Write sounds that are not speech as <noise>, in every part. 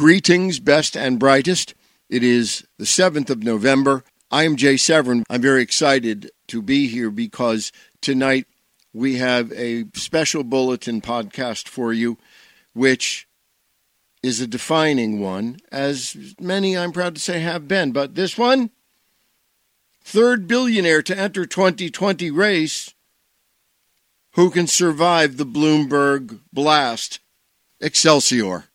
Greetings, best and brightest. It is the 7th of November. I am Jay Severin. I'm very excited to be here because tonight we have a special bulletin podcast for you, which is a defining one, as many I'm proud to say have been. But this one, third billionaire to enter 2020 race, who can survive the Bloomberg blast? Excelsior.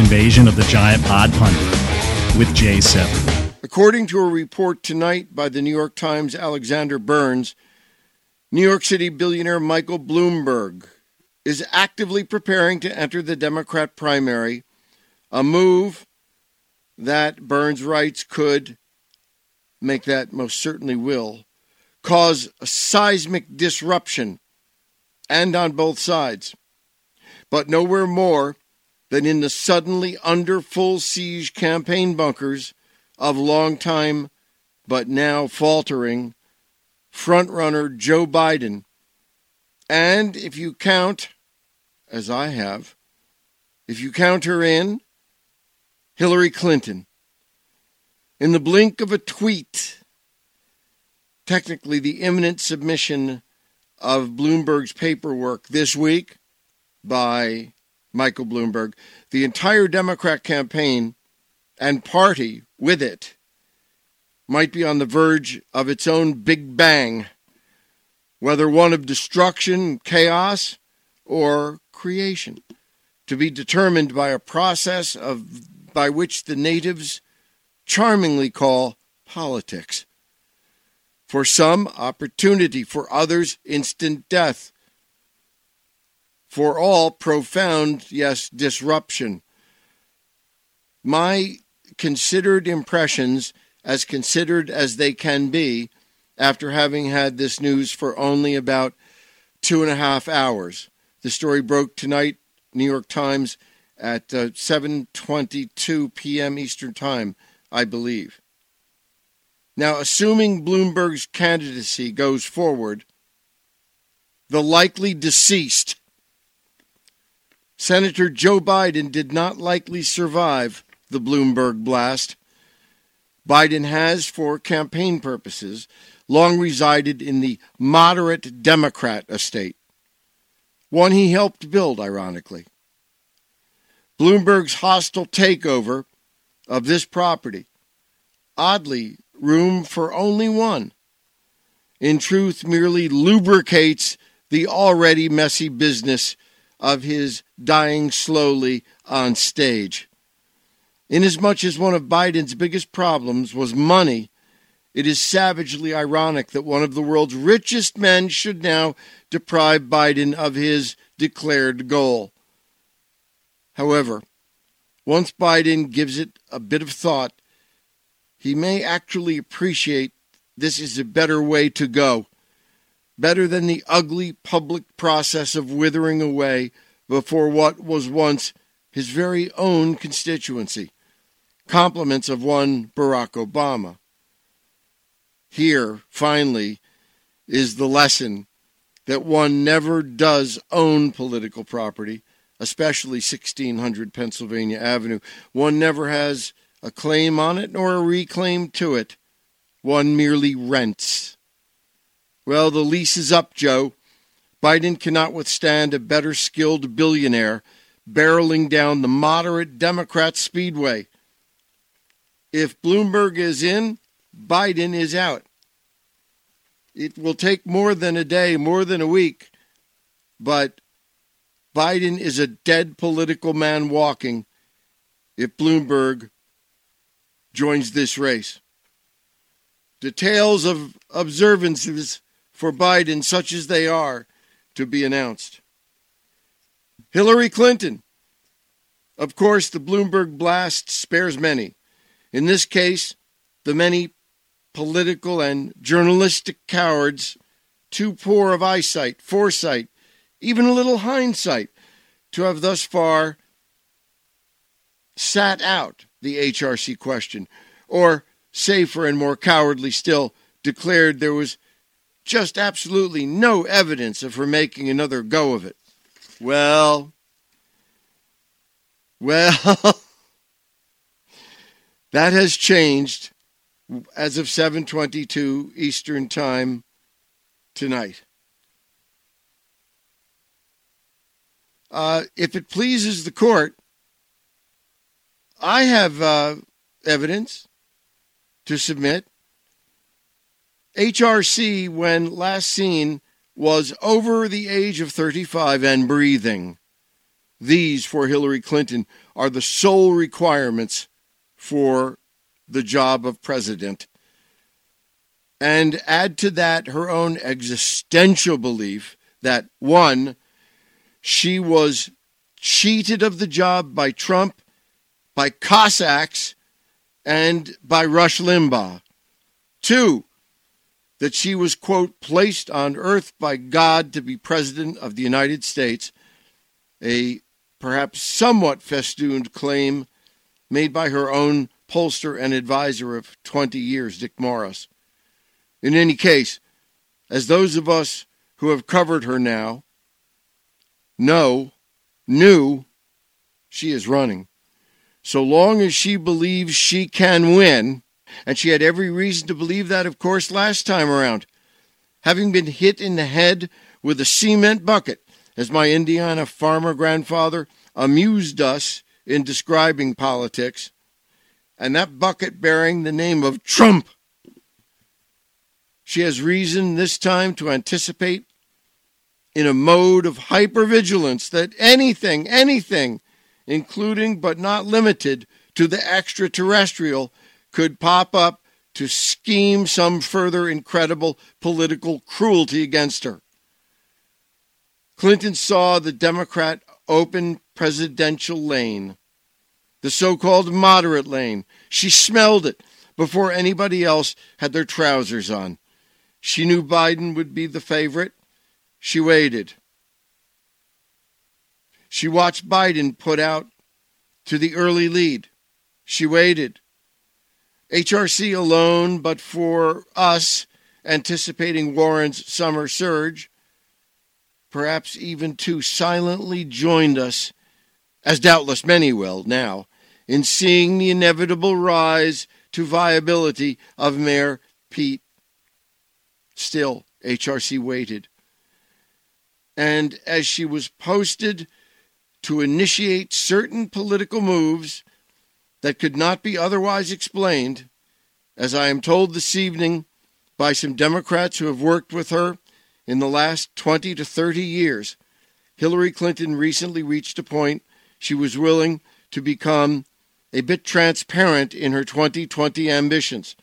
Invasion of the Giant Pod Pundit with Jay Severin. According to a report tonight by the New York Times' Alexander Burns, New York City billionaire Michael Bloomberg is actively preparing to enter the Democrat primary, a move that Burns writes could make that most certainly will cause a seismic disruption and on both sides, but nowhere more than in the suddenly under full siege campaign bunkers of longtime but now faltering frontrunner Joe Biden. And if you count, as I have, if you count her in, Hillary Clinton. In the blink of a tweet, technically the imminent submission of Bloomberg's paperwork this week by Michael Bloomberg, the entire Democrat campaign and party with it might be on the verge of its own big bang, whether one of destruction, chaos, or creation, to be determined by a process of by which the natives charmingly call politics. For some, opportunity, for others, instant death for all profound, yes, disruption. My considered impressions, as considered as they can be, after having had this news for only about two and a half hours. The story broke tonight, New York Times, at uh, 7:22 p.m. Eastern Time, I believe. Now, assuming Bloomberg's candidacy goes forward, the likely deceased Senator Joe Biden did not likely survive the Bloomberg blast. Biden has, for campaign purposes, long resided in the moderate Democrat estate, one he helped build, ironically. Bloomberg's hostile takeover of this property, oddly, room for only one, in truth merely lubricates the already messy business of his dying slowly on stage. Inasmuch as one of Biden's biggest problems was money, it is savagely ironic that one of the world's richest men should now deprive Biden of his declared goal. However, once Biden gives it a bit of thought, he may actually appreciate this is a better way to go better than the ugly public process of withering away before what was once his very own constituency. Compliments of one Barack Obama. Here, finally, is the lesson that one never does own political property, especially 1600 Pennsylvania Avenue. One never has a claim on it nor a reclaim to it. One merely rents. Well, the lease is up, Joe. Biden cannot withstand a better skilled billionaire barreling down the moderate Democrat speedway. If Bloomberg is in, Biden is out. It will take more than a day, more than a week, but Biden is a dead political man walking if Bloomberg joins this race. Details of observances for Biden, such as they are, to be announced. Hillary Clinton. Of course, the Bloomberg blast spares many. In this case, the many political and journalistic cowards, too poor of eyesight, foresight, even a little hindsight, to have thus far sat out the HRC question, or safer and more cowardly still, declared there was just absolutely no evidence of her making another go of it. Well, well, <laughs> that has changed as of 7:22 Eastern Time tonight. Uh, if it pleases the court, I have uh, evidence to submit. HRC, when last seen, was over the age of 35 and breathing. These, for Hillary Clinton, are the sole requirements for the job of president. And add to that her own existential belief that, one, she was cheated of the job by Trump, by Cossacks, and by Rush Limbaugh. Two, that she was, quote, placed on earth by God to be President of the United States, a perhaps somewhat festooned claim made by her own pollster and advisor of 20 years, Dick Morris. In any case, as those of us who have covered her now know, knew, she is running. So long as she believes she can win, and she had every reason to believe that, of course, last time around. Having been hit in the head with a cement bucket, as my Indiana farmer grandfather amused us in describing politics, and that bucket bearing the name of Trump. She has reason this time to anticipate, in a mode of hypervigilance, that anything, anything, including but not limited to the extraterrestrial, could pop up to scheme some further incredible political cruelty against her. Clinton saw the Democrat open presidential lane, the so called moderate lane. She smelled it before anybody else had their trousers on. She knew Biden would be the favorite. She waited. She watched Biden put out to the early lead. She waited. HRC alone, but for us anticipating Warren's summer surge, perhaps even too silently joined us, as doubtless many will now, in seeing the inevitable rise to viability of Mayor Pete. Still, HRC waited. And as she was posted to initiate certain political moves that could not be otherwise explained, as I am told this evening by some Democrats who have worked with her in the last 20 to 30 years. Hillary Clinton recently reached a point she was willing to become a bit transparent in her 2020 ambitions,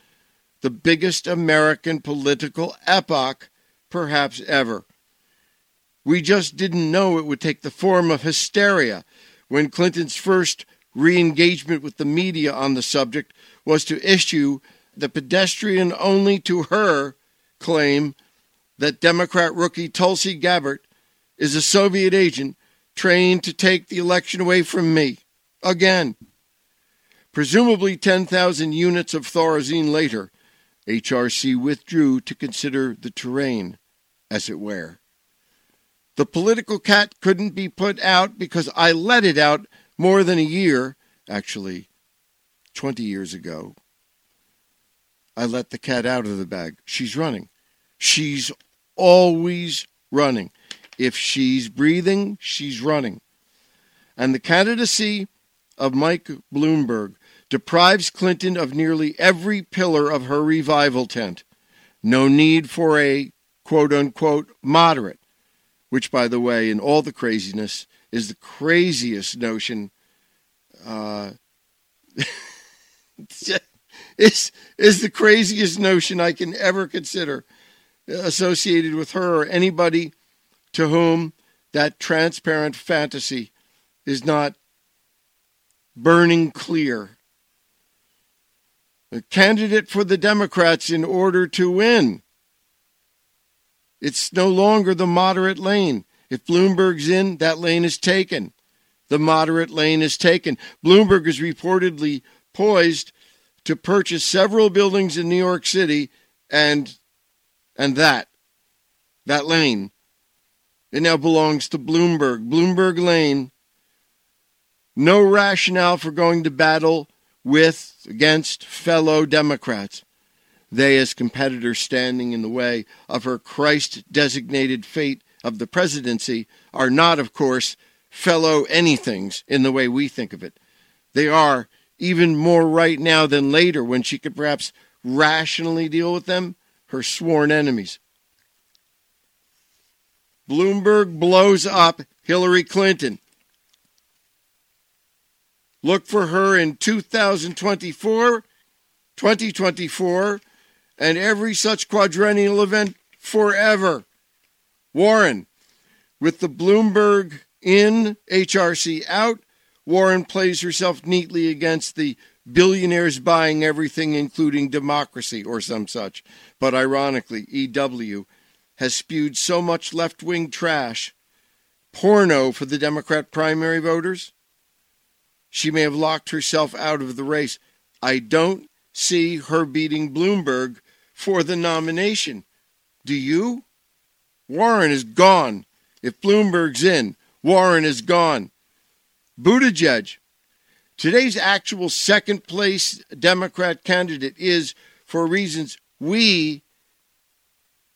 the biggest American political epoch perhaps ever. We just didn't know it would take the form of hysteria when Clinton's first re engagement with the media on the subject was to issue the pedestrian only to her claim that Democrat rookie Tulsi Gabbard is a Soviet agent trained to take the election away from me. Again. Presumably 10,000 units of Thorazine later, HRC withdrew to consider the terrain, as it were. The political cat couldn't be put out because I let it out more than a year, actually 20 years ago. I let the cat out of the bag. She's running. She's always running. If she's breathing, she's running. And the candidacy of Mike Bloomberg deprives Clinton of nearly every pillar of her revival tent. No need for a quote unquote moderate, which, by the way, in all the craziness, is the craziest notion uh, <laughs> is is the craziest notion I can ever consider associated with her or anybody to whom that transparent fantasy is not burning clear. A candidate for the Democrats in order to win. It's no longer the moderate lane. If Bloomberg's in, that lane is taken. the moderate lane is taken. Bloomberg is reportedly poised to purchase several buildings in New York City and and that that lane it now belongs to Bloomberg. Bloomberg Lane. No rationale for going to battle with against fellow Democrats. They, as competitors standing in the way of her Christ designated fate of the presidency, are not, of course, fellow anythings in the way we think of it. They are even more right now than later when she could perhaps rationally deal with them, her sworn enemies. Bloomberg blows up Hillary Clinton. Look for her in 2024, 2024, and every such quadrennial event forever. Warren, with the Bloomberg in, HRC out, Warren plays herself neatly against the billionaires buying everything, including democracy or some such. But ironically, EW has spewed so much left wing trash, porno for the Democrat primary voters, she may have locked herself out of the race. I don't see her beating Bloomberg for the nomination. Do you? Warren is gone. If Bloomberg's in, Warren is gone. Buttigieg, today's actual second place Democrat candidate is, for reasons we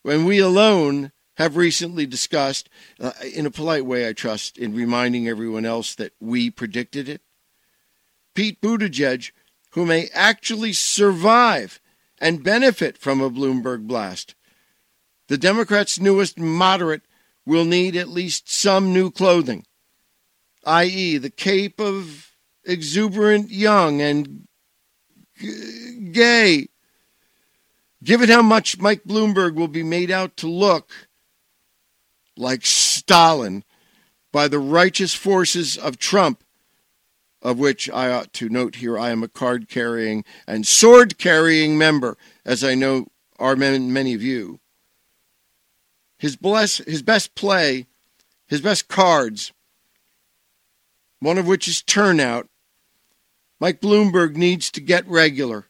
when we alone have recently discussed, uh, in a polite way, I trust, in reminding everyone else that we predicted it. Pete Buttigieg, who may actually survive and benefit from a Bloomberg blast. The Democrats' newest moderate will need at least some new clothing, i.e., the cape of exuberant young and g- gay Given how much Mike Bloomberg will be made out to look like Stalin by the righteous forces of Trump, of which I ought to note here I am a card carrying and sword carrying member, as I know are many of you. His, bless, his best play, his best cards, one of which is turnout. Mike Bloomberg needs to get regular.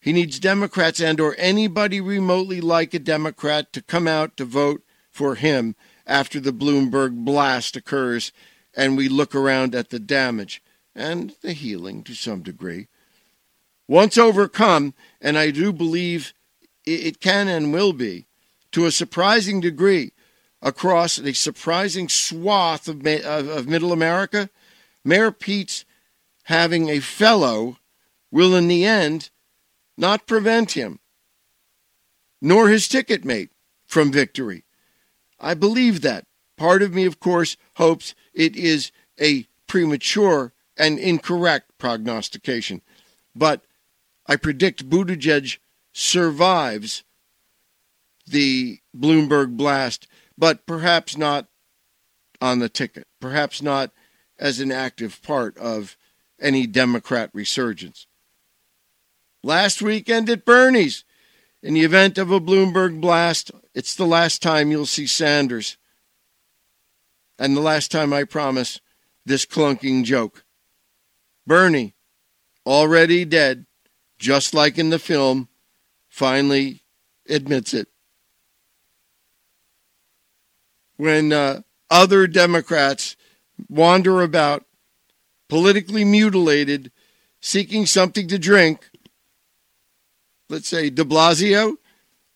He needs Democrats and or anybody remotely like a Democrat to come out to vote for him after the Bloomberg blast occurs and we look around at the damage and the healing to some degree. Once overcome, and I do believe it can and will be, to a surprising degree, across a surprising swath of, of, middle America, Mayor Pete's having a fellow will in the end not prevent him, nor his ticket mate, from victory. I believe that. Part of me, of course, hopes it is a premature and incorrect prognostication. But I predict Buttigieg survives the Bloomberg blast, but perhaps not on the ticket, perhaps not as an active part of any Democrat resurgence. Last weekend at Bernie's. In the event of a Bloomberg blast, it's the last time you'll see Sanders. And the last time I promise this clunking joke. Bernie, already dead, just like in the film, finally admits it. When uh, other Democrats wander about, politically mutilated, seeking something to drink, let's say, de Blasio,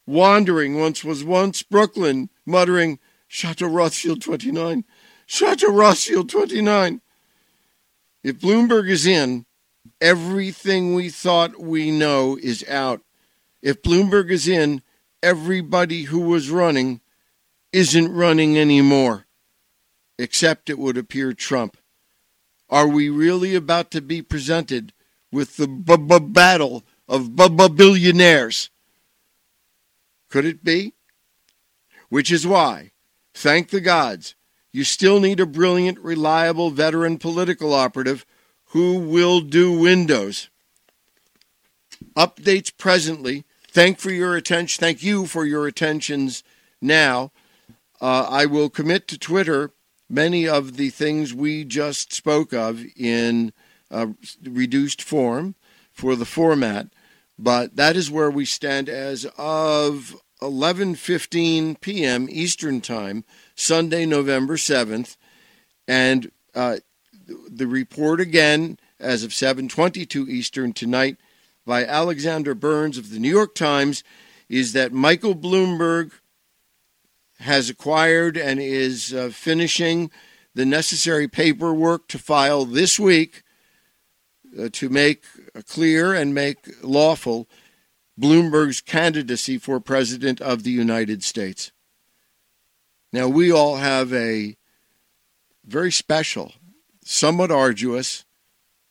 wandering once was once Brooklyn, muttering, Chateau Rothschild 29, Chateau Rothschild 29. If Bloomberg is in, everything we thought we know is out. If Bloomberg is in, everybody who was running isn't running anymore, except it would appear Trump. Are we really about to be presented with the b- b- battle of b- billionaires. Could it be? Which is why, thank the gods, you still need a brilliant, reliable veteran political operative who will do Windows. Updates presently. Thank for your attention. Thank you for your attentions now. Uh, I will commit to Twitter many of the things we just spoke of in reduced form for the format, but that is where we stand as of 11:15 p.m. Eastern Time, Sunday, November 7th, and uh, the report again as of 7:22 Eastern tonight by Alexander Burns of the New York Times is that Michael Bloomberg has acquired and is uh, finishing the necessary paperwork to file this week uh, to make clear and make lawful Bloomberg's candidacy for President of the United States. Now, we all have a very special, somewhat arduous,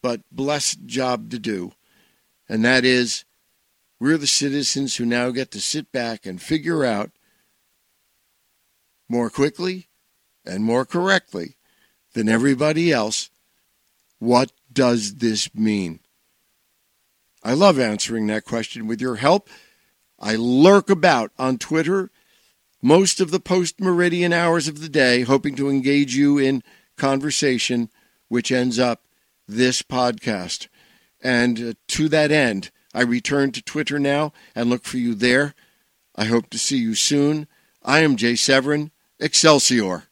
but blessed job to do, and that is we're the citizens who now get to sit back and figure out more quickly and more correctly than everybody else what does this mean? I love answering that question with your help. I lurk about on Twitter most of the post meridian hours of the day, hoping to engage you in conversation, which ends up this podcast. And uh, to that end, I return to Twitter now and look for you there. I hope to see you soon. I am Jay Severin. Excelsior.